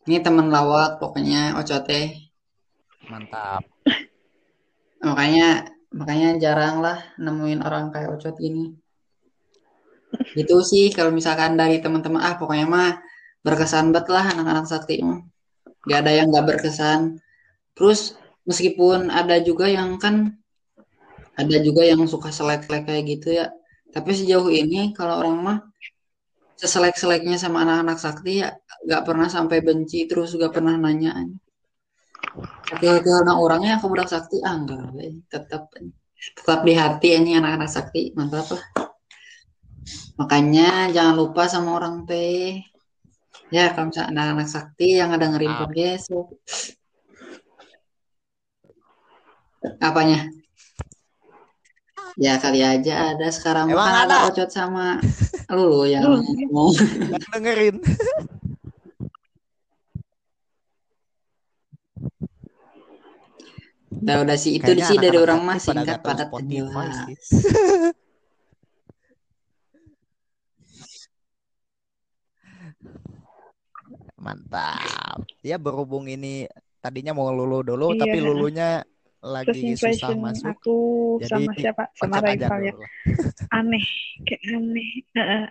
ini teman lawak pokoknya Ocote. Mantap. Makanya makanya jarang lah nemuin orang kayak Ocot gini gitu sih kalau misalkan dari teman-teman ah pokoknya mah berkesan banget lah anak-anak sakti mah. Gak ada yang gak berkesan. Terus meskipun ada juga yang kan ada juga yang suka selek-selek kayak gitu ya. Tapi sejauh ini kalau orang mah seselek-seleknya sama anak-anak sakti ya gak pernah sampai benci terus gak pernah nanya ke anak orangnya ke budak sakti ah enggak tetap tetap di hati ini anak-anak sakti mantap lah. Makanya jangan lupa sama orang teh ya kalau misalnya anak-anak sakti yang ada ngerin Ah. podcast apanya ya kali aja ada sekarang Emang kan ada ocot sama lu yang Lu. ngomong Nggak dengerin udah udah sih itu Kayaknya sih dari orang mah pada singkat padat sih. Mantap. Ya berhubung ini tadinya mau lulu dulu, Iya. tapi lulunya First lagi susah impression masuk. aku Jadi sama siapa? Sama rival ya. Aneh. Kayak aneh. Heeh.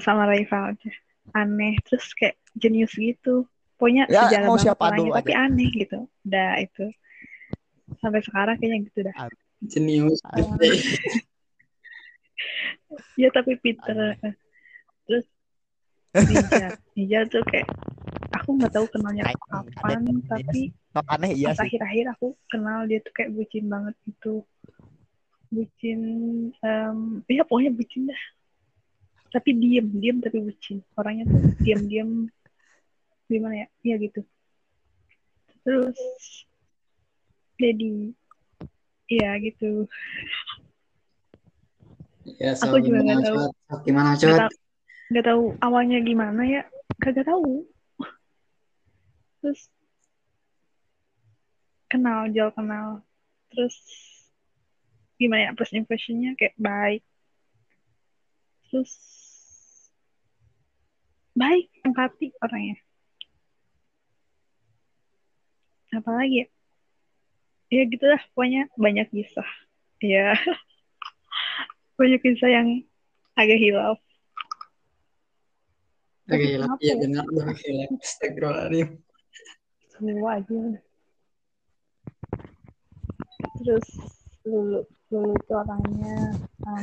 sama rival aja. Aneh. Terus kayak jenius gitu. Pokoknya Ya, sejarah mau siapa dulu tapi aja. aneh gitu. Udah itu. Sampai sekarang kayaknya gitu dah. jenius Ya tapi. Aneh. Terus Nija. Nija tuh kayak aku nggak tahu kenalnya kapan, tapi Sok aneh iya pas sih. akhir-akhir aku kenal dia tuh kayak bucin banget gitu. Bucin, em ya pokoknya bucin dah. Tapi diem, diem tapi bucin. Orangnya tuh diam-diam gimana ya? Iya gitu. Terus jadi ya gitu. ya so, Aku juga nggak tahu. Cot? Gimana cot tahu, nggak tahu awalnya gimana ya. Kagak tahu. Terus kenal, jauh kenal. Terus gimana ya first impressionnya kayak baik. Terus baik, empati orangnya. Apalagi ya? Ya gitu lah, pokoknya banyak kisah. Ya, banyak kisah yang agak hilaf. Tapi hilaf. Iya ya? benar dong hilaf. Astagfirullahaladzim. Semua aja. Terus Lulu, Lulu itu orangnya, Ah,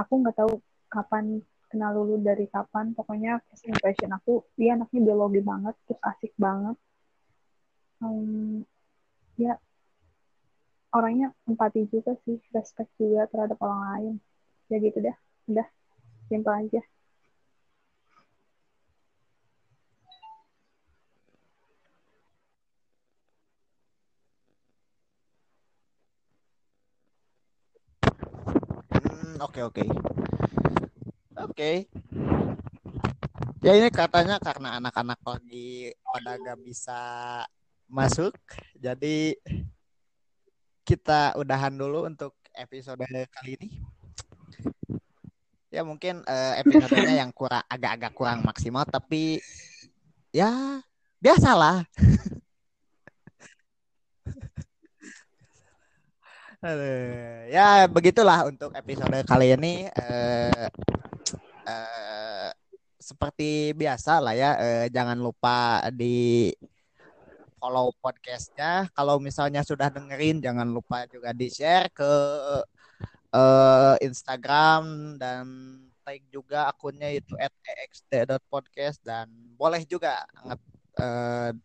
aku nggak tahu kapan kenal Lulu dari kapan. Pokoknya first impression aku, dia anaknya biologi banget, terus asik banget. Em, ya orangnya empati juga sih, respect juga terhadap orang lain. Ya gitu dah, udah simpel aja. Oke oke. Oke. Ya ini katanya karena anak-anak lagi pada gak bisa masuk, jadi kita udahan dulu untuk episode kali ini. Ya mungkin eh, episodenya yang kurang agak-agak kurang maksimal, tapi ya biasalah. ya begitulah untuk episode kali ini. Eh, eh, seperti biasa lah ya, eh, jangan lupa di follow podcastnya. Kalau misalnya sudah dengerin, jangan lupa juga di share ke eh, Instagram dan tag juga akunnya itu @ext.podcast dan boleh juga eh,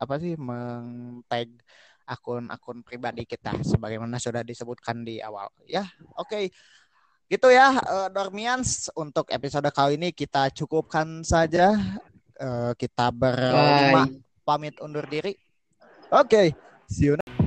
apa sih meng-tag akun-akun pribadi kita sebagaimana sudah disebutkan di awal. Ya, oke. Gitu ya, eh, Dormians untuk episode kali ini kita cukupkan saja. Eh, kita berlima pamit undur diri. Oke, see you